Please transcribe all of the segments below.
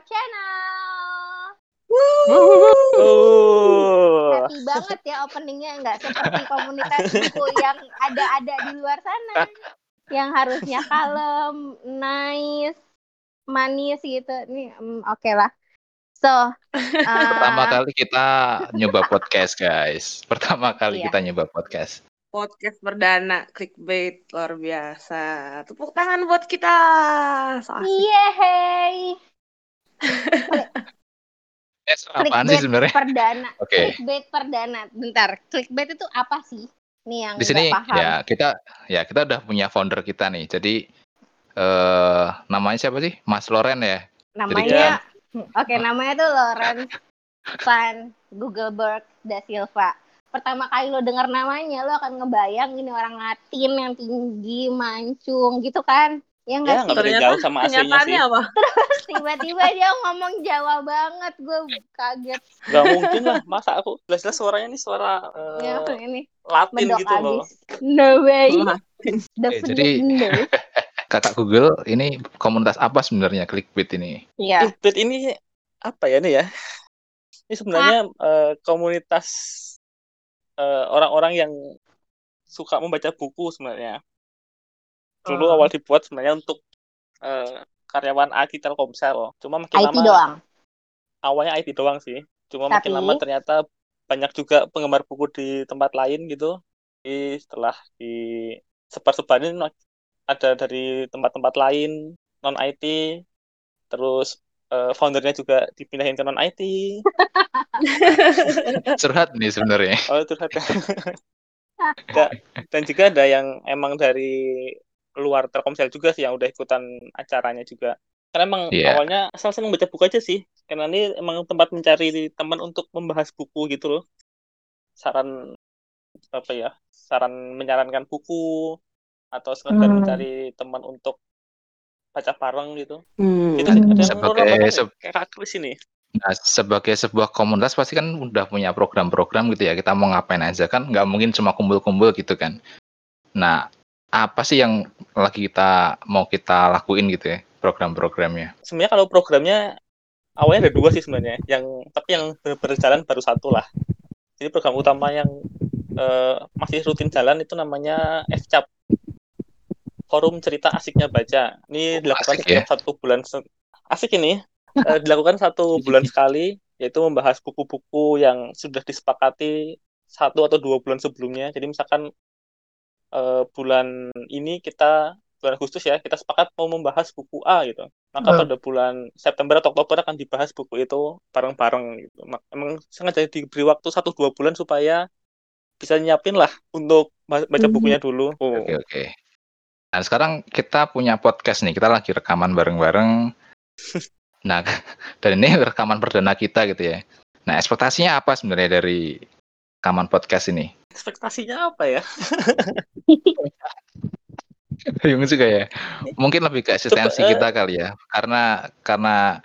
our channel. Oh. Happy banget ya openingnya nggak seperti komunitas buku yang ada-ada di luar sana yang harusnya kalem, nice, manis gitu. Nih mm, oke lah. So, Pertama uh, kali kita nyoba podcast, guys. Pertama kali Iya. kita nyoba podcast. Podcast perdana clickbait luar biasa. Tepuk tangan buat kita. So asik. yeay, Eh, apaan sih sebenarnya? perdana. Oke. Clickbait perdana. Bentar, clickbait itu apa sih? Nih yang Di sini paham. ya kita ya kita udah punya founder kita nih. Jadi eh namanya siapa sih? Mas Loren ya. namanya oke namanya tuh Lawrence Van Googleberg da Silva pertama kali lo dengar namanya lo akan ngebayang ini orang Latin yang tinggi mancung gitu kan ya nggak Ya, sih beda jauh sama aslinya sih. apa? Terus tiba-tiba dia ngomong Jawa banget gue kaget Gak mungkin lah. Masa aku jelas-jelas suaranya ini suara eh, ya ini Latin medok gitu loh. no way Eh, jadi-. Kakak Google ini komunitas apa sebenarnya clickbait ini? ya Clickbait ini apa ya nih ya? Ini sebenarnya eh, komunitas eh, orang-orang yang suka membaca buku sebenarnya. Dulu Oh. awal dibuat sebenarnya untuk eh, karyawan IT Telkomsel. Cuma makin IT lama doang awalnya IT doang sih. Cuma Tapi- makin lama ternyata banyak juga penggemar buku di tempat lain gitu. Jadi setelah di sebar-sebarin ada dari tempat-tempat lain non IT, terus eh, foundernya juga dipindahin ke non IT. Curhat nih sebenarnya. Oh. Da- Dan juga ada yang emang dari luar Telkomsel juga sih yang udah ikutan acaranya juga. Karena emang Iya. awalnya asal seneng baca buku aja sih. Karena ini emang tempat mencari teman untuk membahas buku gitu loh. Saran apa ya? Saran menyarankan buku atau sekedar Hmm. mencari teman untuk baca bareng gitu. Hmm. Kita ada yang Sebagai se- kayak Kak Kris ini. Nah, sebagai sebuah komunitas pasti kan udah punya program-program gitu ya. Kita mau ngapain aja kan? Nggak mungkin cuma kumpul-kumpul gitu kan. Nah, apa sih yang lagi kita mau kita lakuin gitu ya program-programnya? sebenarnya kalau programnya awalnya ada dua sih sebenarnya. Yang tapi yang benar-benar jalan baru satu lah. Jadi program utama yang eh, masih rutin jalan itu namanya FCAP forum cerita asiknya baca. Ini dilakukan asik setiap satu bulan asik ini. Eh, dilakukan satu bulan sekali yaitu membahas buku-buku yang sudah disepakati satu atau dua bulan sebelumnya. Jadi misalkan eh, bulan ini kita bulan Agustus ya kita sepakat mau membahas buku A gitu maka Hmm. pada bulan September atau Oktober akan dibahas buku itu bareng-bareng gitu emang sengaja diberi waktu satu dua bulan supaya bisa nyiapin lah untuk ba- baca Hmm. bukunya dulu oh. Oke, oke. Nah, sekarang kita punya podcast nih. Kita lagi rekaman bareng-bareng. Nah, dan ini rekaman perdana kita gitu ya. Nah, ekspektasinya apa sebenarnya dari rekaman podcast ini? ekspektasinya apa ya Bingung juga ya. Mungkin lebih ke eksistensi Coba, eh, kita kali ya. Karena karena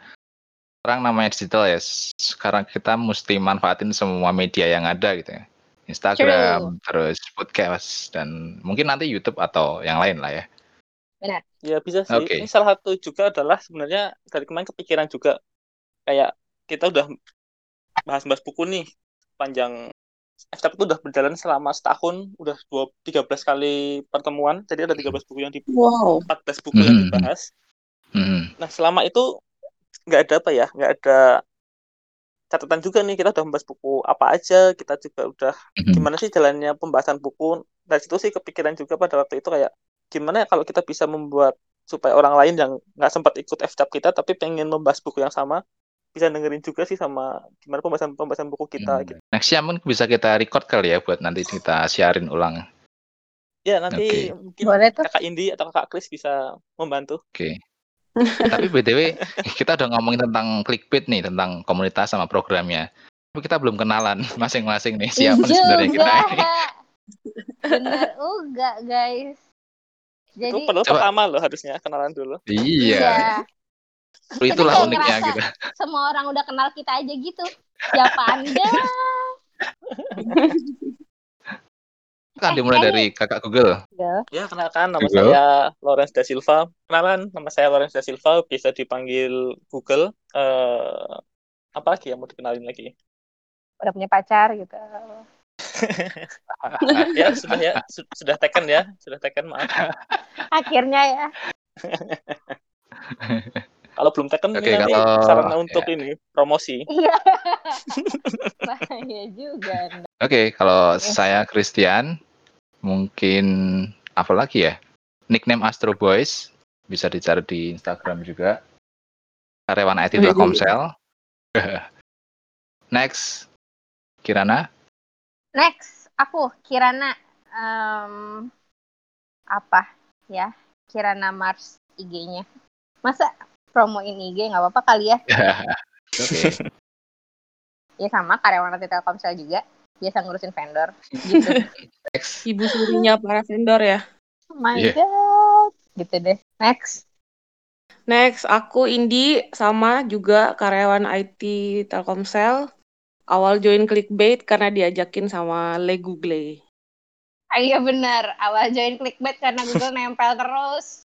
sekarang namanya digital ya. Sekarang kita mesti manfaatin semua media yang ada gitu ya. Instagram, terus podcast dan mungkin nanti YouTube atau yang lain lah ya. Ya bisa sih. Oke. Ini salah satu juga adalah sebenarnya dari kemarin kepikiran juga kayak kita udah bahas-bahas buku nih panjang FTAP itu udah berjalan selama setahun, udah dua, 13 kali pertemuan, jadi ada 13 buku yang di Wow. 14 buku yang Mhm. dibahas. Hmm. Nah selama itu nggak ada apa ya, nggak ada catatan juga nih kita udah membahas buku apa aja, kita juga udah Mhm. gimana sih jalannya pembahasan buku. Dari situ sih kepikiran juga pada waktu itu kayak gimana ya kalau kita bisa membuat supaya orang lain yang nggak sempat ikut FCAP kita tapi pengen membahas buku yang sama bisa dengerin juga sih sama gimana pembahasan pembahasan buku kita Hmm. gitu. Nextnya mungkin bisa kita record kali ya buat nanti kita siarin ulang. Ya nanti Oke. mungkin boleh tuh kakak Indi atau kakak Kris bisa membantu. Oke. Tapi BTW kita udah ngomongin tentang clickbait nih, tentang komunitas sama programnya. Tapi kita belum kenalan masing-masing nih. Siapa nih sebenarnya kita? juga bener juga guys itu jadi padahal Coba. pertama loh harusnya kenalan dulu. Iya. Itulah kayak uniknya ngerasa- gitu. semua orang udah kenal kita aja gitu siapa anda Silakan Eh, dimulai dari Kakak Google. Ya, kenalkan nama Google. saya Lawrence Da Silva. Kenalan, nama saya Lawrence Da Silva, bisa dipanggil Google. Eh, apa lagi yang mau dikenalin lagi? Udah punya pacar gitu. ya, sudah ya, Su- sudah taken ya, sudah taken, maaf. Akhirnya ya. Kalau belum taken Oke, ini nanti kalau- sarana untuk ya. ini promosi. Iya. Bahaya juga. Oke, kalau saya Christian, mungkin apa lagi ya? Nickname Astro Boys bisa dicari di Instagram juga. Karyawan. Telkomsel. Next, Kirana. Next, aku Kirana em, apa ya? Kirana Mars IG-nya. Masa promoin IG nggak apa-apa kali ya? Oke, Ya sama karyawan nanti Telkomsel juga. Biasa ngurusin vendor gitu. next. Ibu surinya para vendor ya. Oh my Iya. god. Gitu deh. Next. Next, aku Indi sama juga karyawan IT Telkomsel. Awal join clickbait karena diajakin sama Le Google. Ah, iya benar. Awal join clickbait karena Google nempel terus.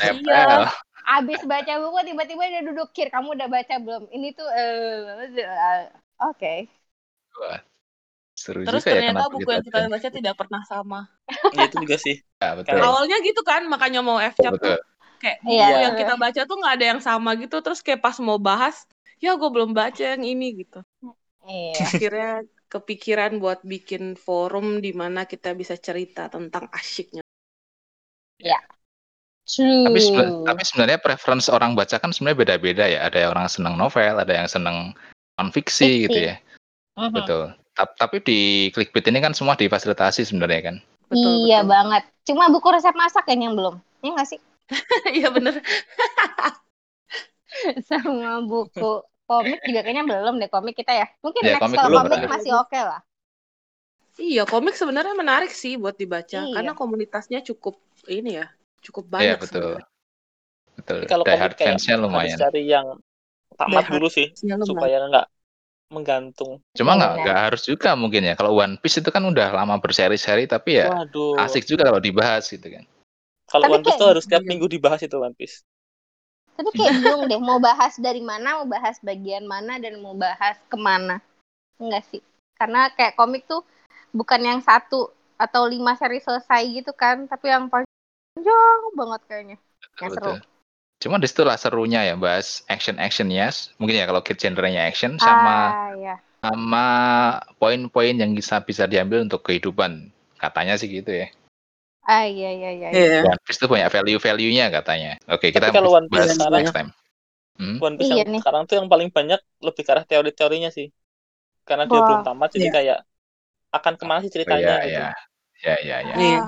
Nempel. Abis baca buku tiba-tiba dia duduk kir. Kamu udah baca belum? Ini tuh eh oke. Seru Terus juga ya ternyata kenapa buku yang kita baca tidak pernah sama. Ya, itu juga sih. Ya, betul. Awalnya gitu kan, makanya mau F-chat betul. tuh. Kayak buku Iya. yang kita baca tuh nggak ada yang sama gitu. Terus kayak pas mau bahas, ya gue belum baca yang ini gitu. Iya. Akhirnya kepikiran buat bikin forum di mana kita bisa cerita tentang asyiknya. True. Tapi, seben- tapi sebenarnya preference orang baca kan sebenarnya beda-beda ya. Ada yang orang senang novel, ada yang senang non fiksi Fiksi. gitu ya. Mhm. Betul. Ta- Tapi di clickbait ini kan semua difasilitasi sebenarnya kan. Betul, iya betul. banget. Cuma buku resep masak yang yang belum. Iya nggak sih? Iya bener. Sama buku komik juga kayaknya belum deh komik kita ya. Mungkin Ya, next komik kalau belum komik masih oke lah. Iya, komik sebenarnya menarik sih buat dibaca Iya. karena komunitasnya cukup ini ya, cukup Iya banyak betul. sebenarnya. Tapi Betul. kalau Die komik Hard kayak fansnya harus lumayan. cari yang tamat dulu sih, supaya nggak menggantung. Cuma Iya, nggak benar. nggak harus juga mungkin ya. Kalau One Piece itu kan udah lama berseri-seri tapi ya Waduh. asik juga kalau dibahas gitu kan. Kalau One Piece kayak- tuh harus tiap Iya. minggu dibahas itu One Piece. Tapi kayak bingung deh mau bahas dari mana, mau bahas bagian mana dan mau bahas ke mana. Enggak sih. Karena kayak komik tuh bukan yang satu atau lima seri selesai gitu kan, tapi yang panjang banget kayaknya. Yang seru. Betul. Cuma di situlah serunya ya bahas action actionnya. Mungkin ya kalau genrenya action sama Ah, ya. sama poin-poin yang bisa bisa diambil untuk kehidupan. Katanya sih gitu ya. Ah, iya iya iya. iya. Iya. One Piece itu banyak value-value-nya katanya. Oke, kita kalau One Piece bahas sekarang- next time. Hmm? One Piece Iya yang nih. sekarang tuh yang paling banyak lebih ke arah teori-teorinya sih. Karena dia Wah. belum tamat, jadi Iya. kayak akan ke mana sih Oh, ceritanya ya, gitu. ya. Ya, ya, ya. Iya.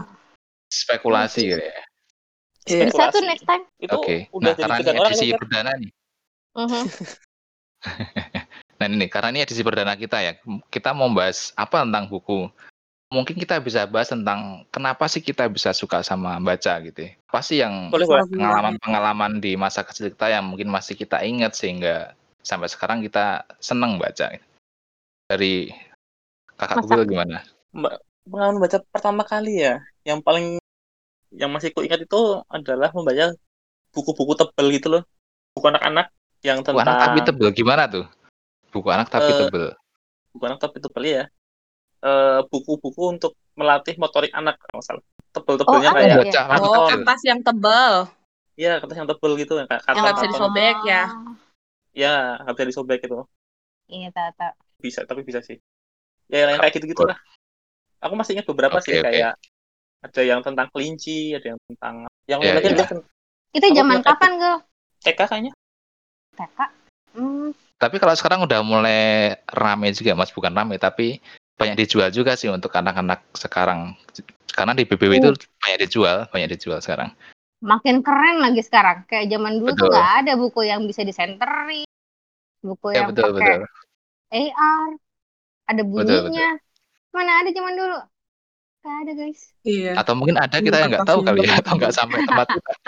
Spekulasi gitu ya. Iya. Bisa tuh Spekulasi. next time. Itu Oke. udah Nah, jadi karena ini orang edisi kan. perdana nih. Mhm. Nah ini karena ini edisi perdana kita ya, kita mau bahas apa tentang buku. Mungkin kita bisa bahas tentang kenapa sih kita bisa suka sama baca gitu. ya. Apa sih yang pengalaman-pengalaman di masa kecil kita yang mungkin masih kita ingat sehingga sampai sekarang kita seneng baca. Dari kakak Google gimana? Pengalaman baca pertama kali ya, yang paling yang masih ku ingat itu adalah membaca buku-buku tebel gitu loh. Buku anak-anak yang Buku tentang anak tapi tebel gimana tuh? Buku anak tapi Eh, tebel. buku anak tapi tebel ya. Eh, buku-buku untuk melatih motorik anak kalau salah. Tebel-tebelnya Oh, kayak ya? Oh, kertas yang tebal. ya kertas yang tebel gitu kayak Yang nggak bisa karton-karton. disobek ya. Ya, nggak bisa disobek gitu. Iya, tahu tahu. Bisa, tapi bisa sih. Ya yang kayak gitu-gitu lah. Aku masih ingat beberapa Oke, sih oke. kayak ada yang tentang kelinci, ada yang tentang yang Ya, lagi ya. adalah Itu zaman kapan, Gel? TK kayaknya. TK? Hmm, Tapi kalau sekarang udah mulai rame juga mas, bukan rame tapi banyak dijual juga sih untuk anak-anak sekarang. Karena di BBW itu banyak dijual, banyak dijual sekarang. makin keren lagi sekarang. Kayak zaman dulu tuh Betul. nggak ada buku yang bisa disenterin. Buku Ya yang betul pakai betul. AR. Ada Betul, bunyinya. Mana ada zaman dulu? Gak ada, guys. Iya. Atau mungkin ada kita yang nggak tahu kali ya, atau nggak sampai tempat kita.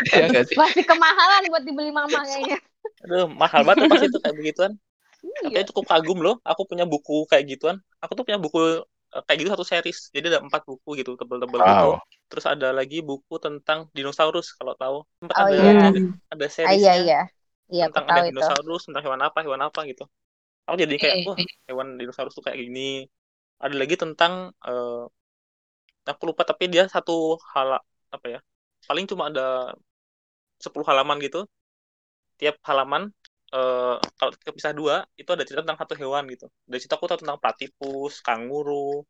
Iya nggak sih? Masih kemahalan buat dibeli mama kayaknya. Aduh, mahal banget pas itu kayak begituan. Iya. Tapi cukup kagum loh. Aku punya buku kayak gituan. Aku tuh punya buku eh, kayak gitu satu series. Jadi ada empat buku gitu tebel-tebel gitu. Wow. Terus ada lagi buku tentang dinosaurus kalau tahu. Sempat Oh, ada iya. ada, ada Ah, seriesnya iya iya. Iya, aku tentang tahu ada itu. dinosaurus, tentang hewan apa, hewan apa gitu. Aku jadi kayak Hmm. wah hewan dinosaurus tuh kayak gini. Ada lagi tentang eh aku lupa tapi dia satu hala apa ya? Paling cuma ada 10 halaman gitu. Tiap halaman eh kalau kepisah dua itu ada cerita tentang satu hewan gitu. Dari situ aku tahu tentang platypus, kanguru.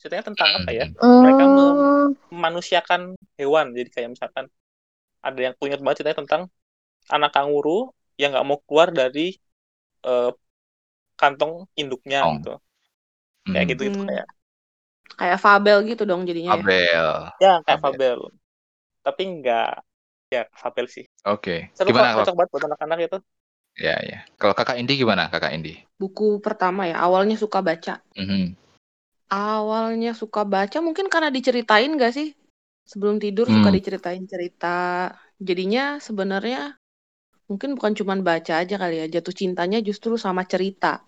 Ceritanya tentang apa ya? Mereka Hmm, memanusiakan hewan. Jadi kayak misalkan ada yang punya banget ceritanya tentang anak kanguru yang nggak mau keluar dari eh, kantong induknya Oh. gitu. Kayak Hmm. gitu gitu Hmm. kayak Kayak Fabel gitu dong jadinya ya. Abel. ya kayak Fabel. fabel. Tapi nggak ya fabel sih. Oke. Seru Gimana kalau cocok banget buat anak-anak itu. ya ya. Kalau kakak Indi gimana kakak Indi? Buku pertama ya, awalnya suka baca. Mhm. Awalnya suka baca mungkin karena diceritain gak sih? Sebelum tidur suka Hmm. diceritain cerita. Jadinya sebenarnya mungkin bukan cuman baca aja kali ya, jatuh cintanya justru sama cerita.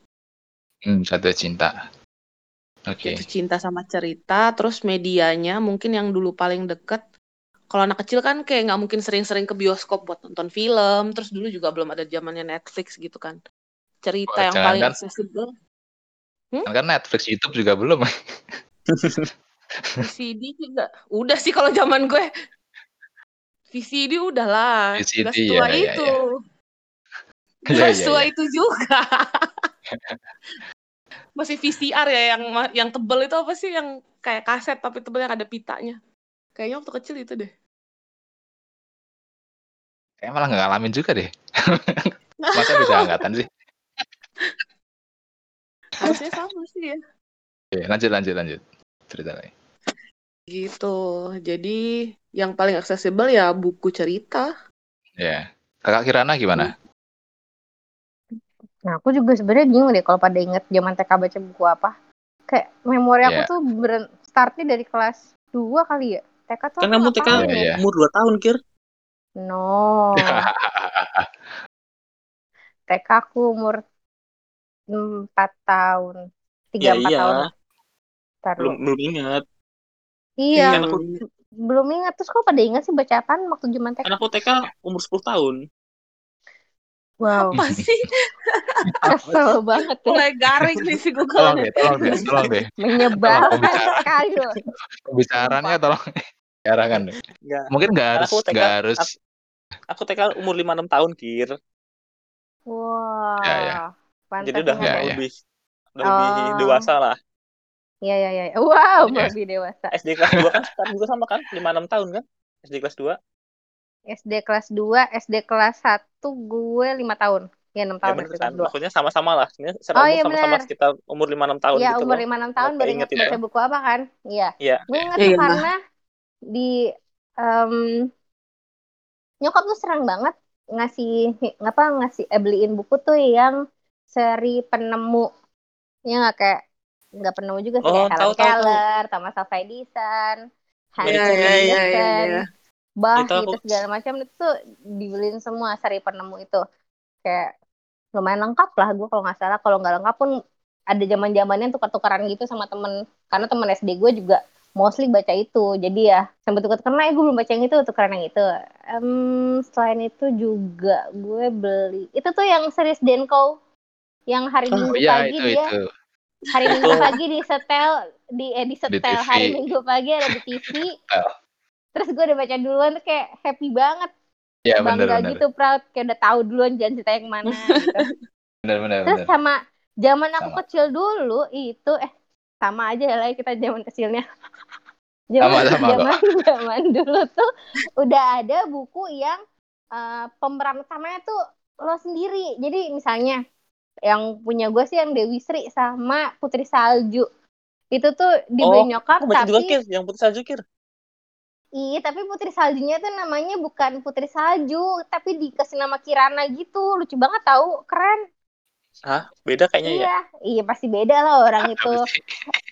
Hmm, satu cinta. Oke. Jatuh cinta sama cerita, terus medianya mungkin yang dulu paling deket. Kalau anak kecil kan kayak nggak mungkin sering-sering ke bioskop buat nonton film, terus dulu juga belum ada zamannya Netflix gitu kan. Cerita Oh, yang paling jangan-jangan- accessible Kan Netflix, YouTube juga belum. VCD nggak. Udah sih kalau zaman gue. VCD udah lah. VCD, setua ya, ya, itu. ya. Nggak Iya, iya, setua iya. itu juga. Masih VCR ya yang yang tebel itu apa sih yang kayak kaset tapi tebel yang ada pitanya. Kayaknya waktu kecil itu deh. Kayak malah nggak ngalamin juga deh. Masa beda angkatan sih? Harusnya sama sih ya. Oke, lanjut lanjut lanjut. Cerita lagi. Gitu. Jadi yang paling accessible ya buku cerita. Ya. Kakak Kirana gimana? Nah, aku juga sebenarnya bingung deh kalau pada inget zaman TK baca buku apa. Kayak memori aku Iya. tuh ber- startnya dari kelas 2 kali ya. TK tuh Kan kamu TK ya? iya. umur 2 tahun, Kir. No. TK aku umur 4 tahun. 3 Ya 4 iya, tahun. Ntar belum belum ingat. Iya, Kan aku belum ingat. Terus kok pada ingat sih baca apaan waktu zaman TK? kan aku TK umur 10 tahun. Wow, Apa sih? kesel banget ya. Mulai garing nih si tolong Google. deh, tolong deh, tolong deh. Menyebalkan sekali loh. Pembicaraannya tolong diarahkan deh. Enggak. Mungkin nggak harus nggak harus Aku TK umur 5 6 tahun, Kir. Wah. Ya, ya. Pantas Jadi udah Ya, ya. ya. lebih udah lebih Oh. dewasa lah. Iya, iya, iya. Wow, Iya. lebih dewasa. SD kelas 2 kan sekarang juga sama kan? 5 6 tahun kan? SD kelas 2. SD kelas 2, SD kelas 1 gue 5 tahun. Ya, 6 Ya tahun bener SD kan? kelas 2. Maksudnya sama-sama lah. Sebenarnya secara Oh, umur iya, sama-sama bener. sekitar umur 5 6 tahun Iya, gitu umur loh. 5 6 tahun baru inget ingat ya. baca buku apa kan? Iya. Iya. Gue ingat Iya. tuh karena di em, nyokap tuh serang banget ngasih apa ngasih eh, beliin buku tuh yang seri penemu. Ya nggak kayak nggak penemu juga sih Oh, kayak tahu, Helen tahu, tahu. Keller, Thomas Alva Edison, Hans Iya, Christian iya, iya, Andersen, Bach Itu aku- gitu segala macam itu tuh dibeliin semua seri penemu itu. Kayak lumayan lengkap lah gue kalau nggak salah. Kalau nggak lengkap pun ada zaman zamannya tukar-tukaran gitu sama temen karena temen SD gue juga mostly baca itu jadi ya sampai tukar-tukaran nah, gue belum baca yang itu tukaran yang itu Em, selain itu juga gue beli itu tuh yang series Denko yang hari Oh, Minggu Oh iya pagi itu dia itu. hari Minggu pagi di setel di eh, di setel TV. hari Minggu pagi ada di TV. Terus gue udah baca duluan tuh kayak happy banget Ya benar bangga benar. gitu proud kayak udah tahu duluan jangan cerita yang mana gitu. Benar benar Terus sama zaman aku Sama. kecil dulu itu eh sama aja lah ya kita zaman kecilnya. Sama, Zaman sama, kok. zaman zaman dulu tuh udah ada buku yang eh, pemeran utamanya tuh lo sendiri. Jadi misalnya yang punya gue sih yang Dewi Sri sama Putri Salju. Itu tuh dibeli Oh, nyokap Aku baca juga tapi Kir, yang putih salju Kir. Iya tapi Putri Saljunya tuh namanya bukan Putri Salju tapi dikasih nama Kirana gitu. Lucu banget tahu, keren. Hah? Beda kayaknya ya. Iya, iya pasti beda lah orang itu.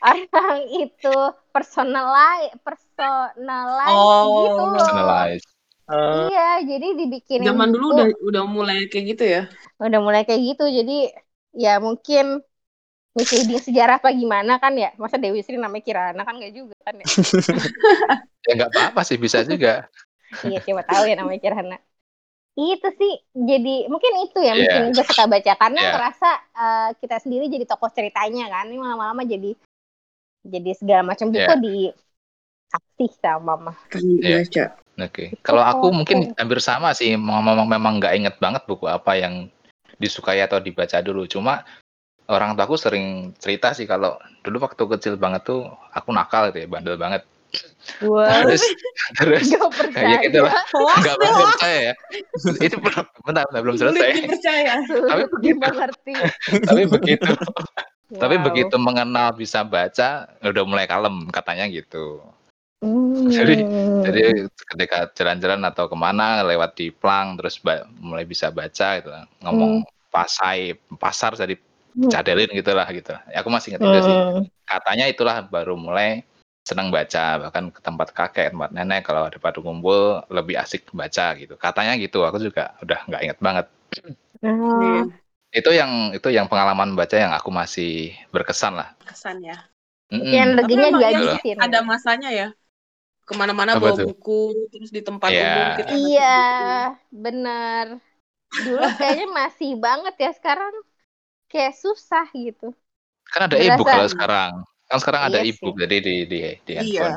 Orang itu personalize, personalize Oh, gitu loh. Personalized. Eh, Iya, jadi dibikinin Zaman dulu buku. udah udah mulai kayak gitu ya. udah mulai kayak gitu. Jadi ya mungkin misleading sejarah apa gimana kan ya? Masa Dewi Sri namanya Kirana kan nggak juga kan ya? Ya nggak apa-apa sih bisa juga. iya coba tahu ya namanya Kirana. Itu sih jadi mungkin itu ya Iya. mungkin gue suka baca karena Iya. ngerasa eh, kita sendiri jadi tokoh ceritanya kan. Ini lama-lama jadi jadi segala macam buku Iya. di kasih sama mama. Kan Iya. baca. Oke. Kalau aku Oke. mungkin hampir sama sih. Memang memang nggak inget banget buku apa yang disukai atau dibaca dulu. Cuma orang tuaku sering cerita sih kalau dulu waktu kecil banget tuh aku nakal gitu ya, bandel banget. Wow. Terus terus Gak percaya. kayak gitu lah. Nggak percaya ya. Itu bentar, bentar, belum selesai. dipercaya. Tapi begitu. Tapi begitu, tapi Wow. begitu mengenal bisa baca udah mulai kalem katanya gitu. Hmm. Jadi- Jadi ketika jalan-jalan atau ke mana lewat di plang terus mulai bisa baca gitu ngomong pasai pasar jadi. Cadelin gitulah gitu. Ya, aku masih ingat itu sih. Katanya itulah baru mulai senang baca bahkan ke tempat kakek tempat nenek kalau ada pada kumpul lebih asik baca gitu. Katanya gitu. Aku juga udah nggak inget banget. Ah. Itu yang itu yang pengalaman baca yang aku masih berkesan lah. Kesan ya. Yang leginya emang yang dihabisin. Ada masanya ya. Ke mana-mana Apa bawa tuh? buku, terus di tempat Iya. umum kita Iya, buku. bener. Dulu kayaknya masih banget ya sekarang kayak susah gitu. Kan ada e-book kalau sekarang. Kan sekarang ada Iya e-book sih. jadi di di di Iya. handphone.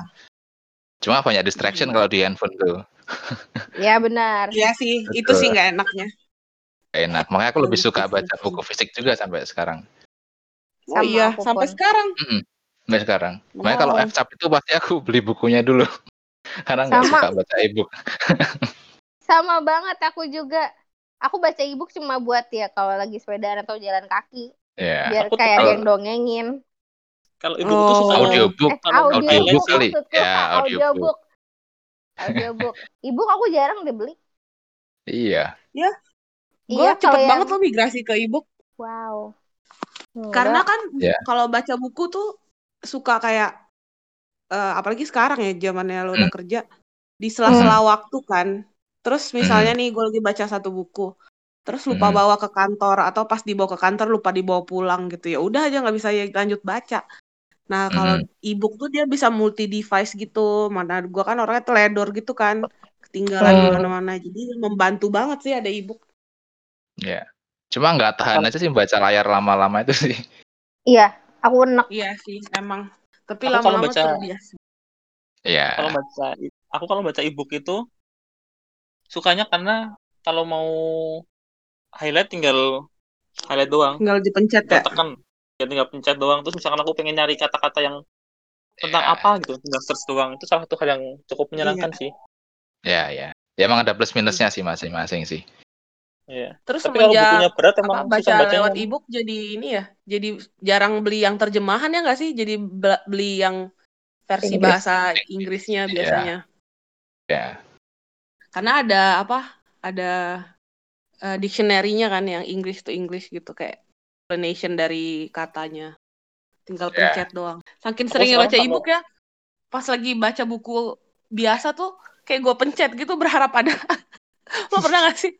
Cuma banyak distraction Iya. kalau di handphone tuh. Ya benar. Iya sih, itu Betul. sih nggak enaknya. Gak enak. Makanya aku lebih Lebih suka baca buku fisik juga sampai sekarang. Oh Sama iya, aku sampai pun. sekarang. Sampai sekarang. Makanya kalau Wow. FCAP itu pasti aku beli bukunya dulu. Karena nggak suka baca e-book. Sama banget aku juga. Aku baca e-book cuma buat ya kalau lagi sepedaan atau jalan kaki. Ya. Biar Aku kayak ada yang dongengin. Kalau ibu tuh suka Oh. Audiobook. Eh, Kalau audiobook audiobook kali. maksudku, Ya, audiobook. audiobook. E-book aku jarang deh beli. Iya. Gue Iya, cepet yang- banget loh migrasi ke e-book. Wow. Enggak. Karena kan Iya. kalau baca buku tuh suka kayak eh, apalagi sekarang ya zamannya lo udah Hmm. kerja di sela-sela waktu kan. Terus misalnya nih gue lagi baca satu buku, terus lupa Hmm. bawa ke kantor atau pas dibawa ke kantor lupa dibawa pulang gitu ya. Udah aja nggak bisa lanjut baca. Nah kalau Hmm. e-book tuh dia bisa multi device gitu. Mana gue kan orangnya teledor gitu kan, ketinggalan di Hmm. mana-mana. Jadi membantu banget sih ada e-book. Ya. Cuma nggak tahan aja sih baca layar lama-lama itu sih. Iya, aku enak. Iya sih, emang. Tapi lama-lama baca- terbiasa. Iya. kalau baca aku kalau baca e-book itu sukanya karena kalau mau highlight tinggal highlight doang Tinggal dipencet ya. tinggal tekan ya tinggal pencet doang terus misalkan aku pengen nyari kata-kata yang tentang Ya. apa gitu tinggal search doang itu salah satu hal yang cukup menyenangkan sih Ya, ya. Ya emang ada plus minusnya sih masing-masing sih. Iya. Terus tapi kalau semenjak bukunya berat apa, emang baca lewat e-book jadi ini ya, jadi jarang beli yang terjemahan ya nggak sih? Jadi beli yang versi Inggris. bahasa Inggrisnya Iya. biasanya. Ya. Karena ada apa? Ada eh, dictionary-nya kan yang English to English gitu kayak explanation dari katanya. Tinggal Iya. pencet doang. Saking Aku seringnya baca e-book ya, pas lagi baca buku biasa tuh kayak gue pencet gitu berharap ada. Lo pernah gak sih?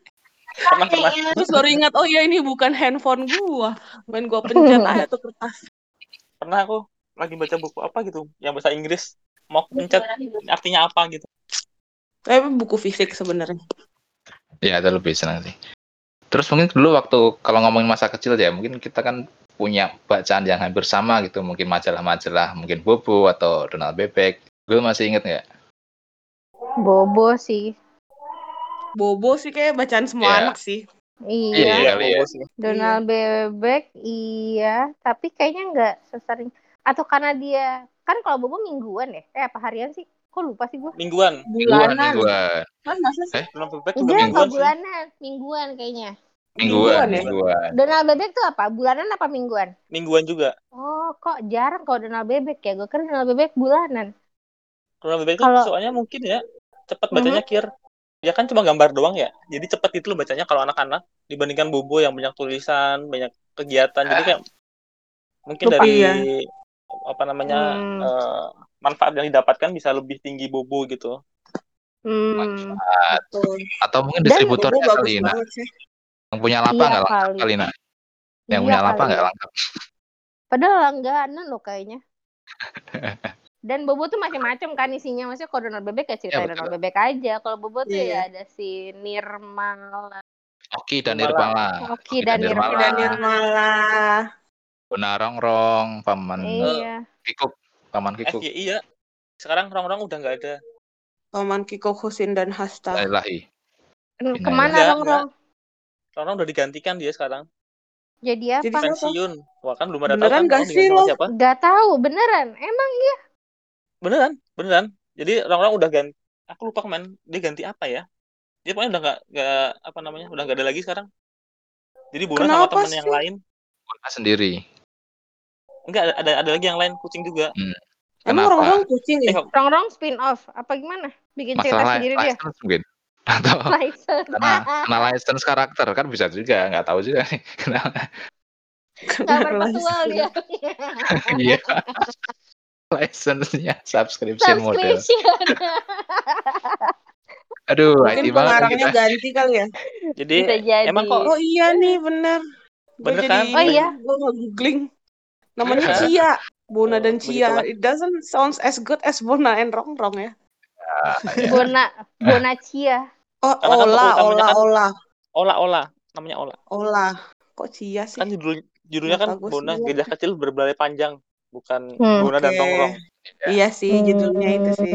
pernah pernah Terus baru ingat, oh ya ini bukan handphone gua. Main gua pencet aja tuh kertas. pernah aku lagi baca buku apa gitu yang bahasa Inggris mau pencet artinya apa gitu Tapi buku fisik sebenarnya. Ya, itu lebih senang sih. Terus mungkin dulu waktu kalau ngomongin masa kecil ya, mungkin kita kan punya bacaan yang hampir sama gitu, mungkin majalah-majalah, mungkin Bobo atau Donald Bebek. Gue masih inget nggak? Bobo sih. Bobo sih kayak bacaan semua Iya. anak sih. Iya, Iya. iya. ya. Sih. Donald Bebek iya, tapi kayaknya nggak sesering atau karena dia kan kalau Bobo mingguan ya, eh apa harian sih? Kok lupa sih gue? mingguan Mingguan, Bulanan. mingguan, Kan masa sih? Eh? belum bebek juga Enggak, mingguan sih bulanan, mingguan kayaknya. mingguan, ya? mingguan. Donald Bebek tuh apa? Bulanan apa mingguan? mingguan juga Oh, kok jarang kalau Donald Bebek ya? Gue kira Donald Bebek bulanan. Donald bebek itu Kalau- soalnya mungkin ya cepat bacanya kir ya kan cuma gambar doang ya jadi cepat gitu loh bacanya kalau anak-anak dibandingkan bobo yang banyak tulisan banyak kegiatan jadi kayak mungkin Betul, dari iya. apa namanya Hmm. eh, manfaat yang didapatkan bisa lebih tinggi bobo gitu Hmm. Betul. Atau mungkin bagus kali, sih. Yang punya lapa Iya nggak lengkap kali. Yang Iya punya lapa nggak lengkap. Padahal langganan loh kayaknya. Dan Bobo tuh macam-macam kan isinya. Maksudnya kalau donor bebek ya cerita Ya, betul. donor bebek aja. Kalau Bobo tuh Iya. ya ada si Nirmala. Oki dan Nirmala. Oki dan Nirmala. Dan Nirmala. Benarongrong, paman Iya. Kikuk, paman Kikuk. FYI ya. Sekarang orang-orang udah nggak ada. Paman Kiko Husin dan Hasta. Ilahi. Ke mana Rong? Orang-orang udah digantikan dia sekarang. Jadi Jadi apa? Siapa? Pensiun. Wah kan belum ada Beneran tahu kan nggak orang sih lo? siapa. Gak tahu beneran. Emang iya. Beneran, beneran. Jadi orang-orang udah ganti. Aku lupa kemarin dia ganti apa ya? Dia pokoknya udah nggak nggak apa namanya udah nggak ada lagi sekarang. Jadi Buna sama teman yang lain. Buna sendiri. Enggak ada, ada lagi yang lain kucing juga. Emang Kenapa? orang-orang kucing ya? Eh, Rong spin off apa gimana? Bikin cerita Masalah sendiri dia. license mungkin. Atau License. karena, karena license karakter kan bisa juga, nggak tahu juga nih. Kenapa? Gak perpetual dia. Iya. License-nya subscription model. Subscription. Aduh, Mungkin IT banget pengarangnya kita. ganti kali ya. Jadi jadi. emang kok Oh iya nih bener. Gue Bener jadi kan? Oh iya. gue googling. Namanya Bener. Cia. Bona Oh, dan Cia. It doesn't sound as good as Bona and Rong Rong ya. Bona Bona Cia. Oh, Karena kan Ola, Ola, kan- Ola. olah olah namanya olah. Ola. Kok Cia sih? Kan judul judulnya kan Bagus Bona gajah kecil berbelalai panjang, bukan Hmm. Bona dan. Rongrong. Iya sih judulnya itu sih.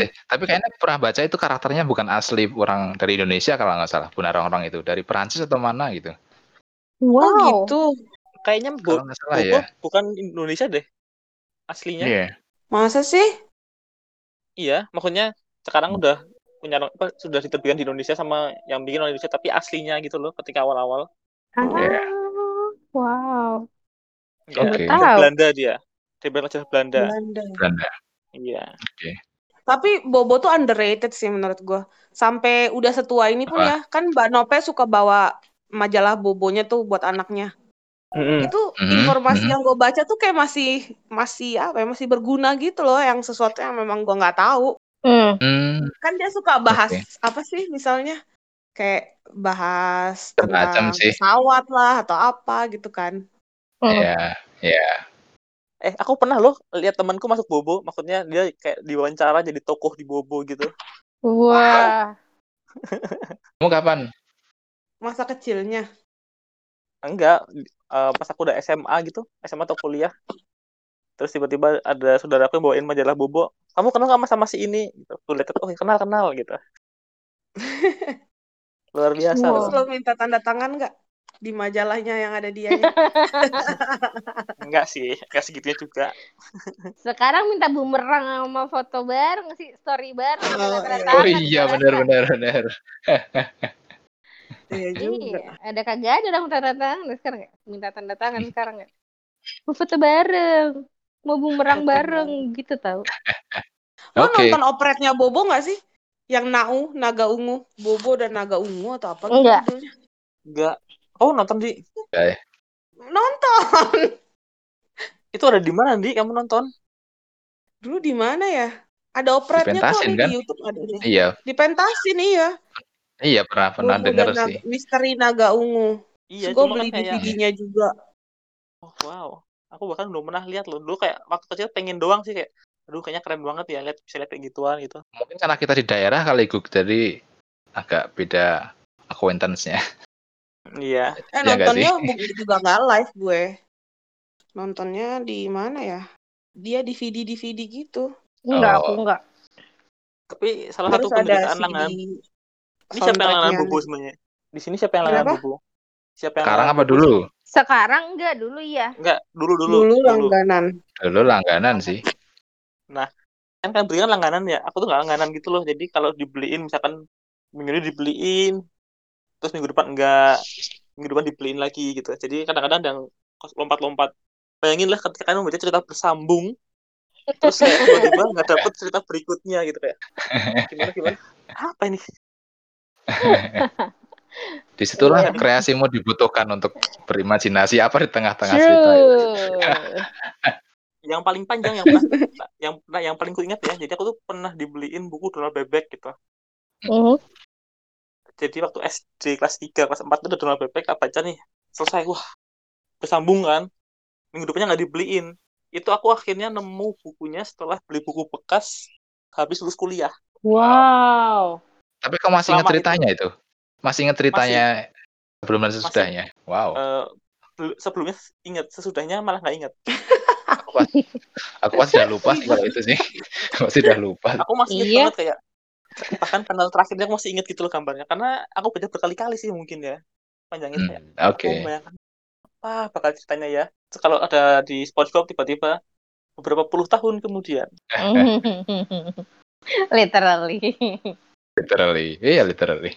Eh, tapi kayaknya pernah baca itu karakternya bukan asli orang dari Indonesia kalau nggak salah. Buna Rongrong itu dari Perancis atau mana gitu. Wow. Oh gitu. Kayaknya nggak salah Bobo ya. bukan Indonesia deh. Aslinya. Iya. Masa sih? Iya, maksudnya sekarang udah punya apa sudah diterbitkan di Indonesia sama yang bikin orang Indonesia tapi aslinya gitu loh ketika awal-awal. Ah, Iya. Wow. Ya, Oke. Tahu. Belanda dia. Dia Belanda. Belanda. Belanda. Iya. Tapi Bobo tuh underrated sih menurut gua. Sampai udah setua ini pun Apa? ya, kan Mbak Nope suka bawa majalah Bobonya tuh buat anaknya. Mm-mm. Itu informasi mhm. yang gue baca tuh kayak masih masih apa ya, masih berguna gitu loh, yang sesuatu yang memang gua nggak tahu. Hmm. Hmm, Kan dia suka bahas Oke. apa sih misalnya kayak bahas tentang sih. pesawat lah atau apa gitu kan. Hmm. ya, ya. Eh, aku pernah loh lihat temanku masuk Bobo, maksudnya dia kayak diwawancara jadi tokoh di Bobo gitu. Wah. Kamu kapan? Masa kecilnya. Enggak, eh, pas aku udah SMA gitu, SMA atau kuliah. Terus tiba-tiba ada saudaraku yang bawain majalah Bobo. Kamu kenal sama sama si ini? Gitu. Aku lihat, oh kenal kenal gitu. Luar biasa Wow. Terus lo minta tanda tangan nggak di majalahnya yang ada dianya? Enggak sih, enggak segitunya juga. Sekarang minta bumerang sama foto bareng sih, story bareng. Oh, iya. Oh iya, benar benar benar. Iya juga. Iya, ada kagak ada dong tanda tangan sekarang ya? Minta tanda tangan sekarang ya? Mau foto bareng, mau bumerang bareng gitu tau. Lo Oke. nonton opretnya Bobo nggak sih? Yang Nau, Naga Ungu, Bobo dan Naga Ungu atau apa gitu Enggak. judulnya? Enggak. Oh, nonton di Nonton. itu ada di mana, Di? Kamu nonton? Dulu di mana ya? Ada kok Dipentasin, nih kan? di YouTube ada. Iya, Dipentasin iya. Iya pernah pernah dengar sih. Misteri Naga Ungu. Iya, Gue cuma kan beli kayak DVD-nya juga. oh, wow. Aku bahkan belum pernah lihat loh. Dulu kayak waktu kecil pengen doang sih kayak aduh kayaknya keren banget ya lihat bisa lihat kayak gituan gitu. Mungkin karena kita di daerah kali Gug, jadi agak beda acquaintance-nya. Iya. Eh Iya nggak nontonnya juga nggak live gue. Nontonnya di mana ya? Dia DVD DVD gitu. Enggak, Oh. aku enggak. Tapi salah satu Terus ada penderitaan CD langganan. Ini siapa yang langganan bubu sebenarnya? Di sini siapa yang langganan bubu? Siapa yang Sekarang apa dulu? Sekarang enggak, dulu iya. Enggak, dulu dulu. Dulu dulu. langganan. Dulu langganan sih. Kan kan beli kan langganan ya. Aku tuh nggak langganan gitu loh. Jadi kalau dibeliin misalkan minggu ini dibeliin, terus minggu depan enggak, minggu depan dibeliin lagi gitu. Jadi kadang-kadang yang lompat-lompat. Bayangin lah ketika kalian membaca cerita bersambung, terus kayak tiba-tiba nggak dapet cerita berikutnya gitu kayak gimana gimana? Apa ini? Di situlah Iya. kreasimu dibutuhkan untuk berimajinasi apa di tengah-tengah cerita. True. yang paling panjang yang pernah yang pernah yang paling kuingat ya jadi aku tuh pernah dibeliin buku Donald Bebek gitu Mhm. jadi waktu SD kelas 3 kelas 4 itu udah Donald Bebek aku baca nih selesai wah bersambung kan minggu depannya nggak dibeliin itu aku akhirnya nemu bukunya setelah beli buku bekas habis lulus kuliah Wow. Tapi kamu masih ingat ceritanya itu? Masih ingat ceritanya sebelum dan sesudahnya? Wow. Eh, bel- sebelumnya ingat sesudahnya malah nggak ingat Aku pasti, aku pasti udah lupa sih kalau itu sih. pasti udah lupa. aku masih ingat Iya. banget kayak bahkan panel terakhirnya aku masih ingat gitu loh gambarnya karena aku baca berkali-kali sih mungkin ya panjangnya kayak Hmm, Oke. aku membayangkan apa bakal ceritanya ya kalau ada di SpongeBob tiba-tiba beberapa puluh tahun kemudian Literally. Literally. Iya, literally.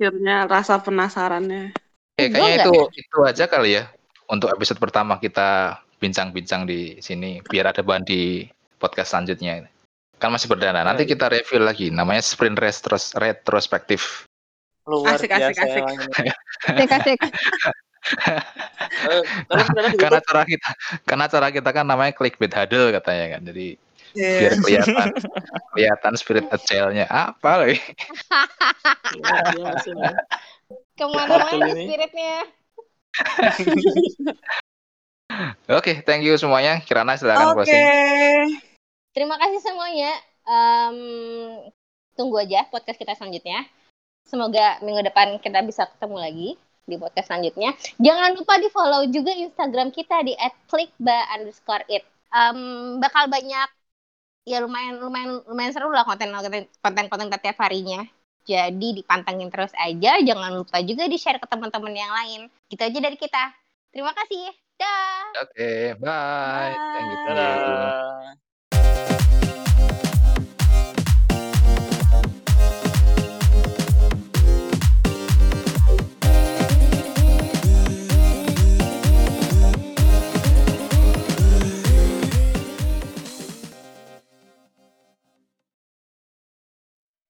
Akhirnya rasa penasarannya. Enggak kayaknya itu itu aja kali ya untuk episode pertama kita bincang-bincang di sini biar ada bahan di podcast selanjutnya. Kan masih perdana. Nanti kita review lagi namanya sprint retros retrospektif. luar Asik, asik, biasa asik. Asik asik. Eh, di Karena cara kita karena cara kita kan namanya clickbait huddle katanya kan. Jadi Iya. biar kelihatan kelihatan spirit agile-nya apa nih. Ke mana-mana spiritnya. Oke, thank you semuanya. Kirana silakan Oke. closing. Terima kasih semuanya. Em, tunggu aja podcast kita selanjutnya. Semoga minggu depan kita bisa ketemu lagi di podcast selanjutnya. Jangan lupa di follow juga Instagram kita di @clickba underscore it. Em, bakal banyak ya lumayan lumayan lumayan seru lah konten konten konten kita tiap harinya. Jadi dipantengin terus aja. Jangan lupa juga di share ke teman-teman yang lain. Gitu aja dari kita. Terima kasih. Dah. Oke, bye. Thank you. thank you.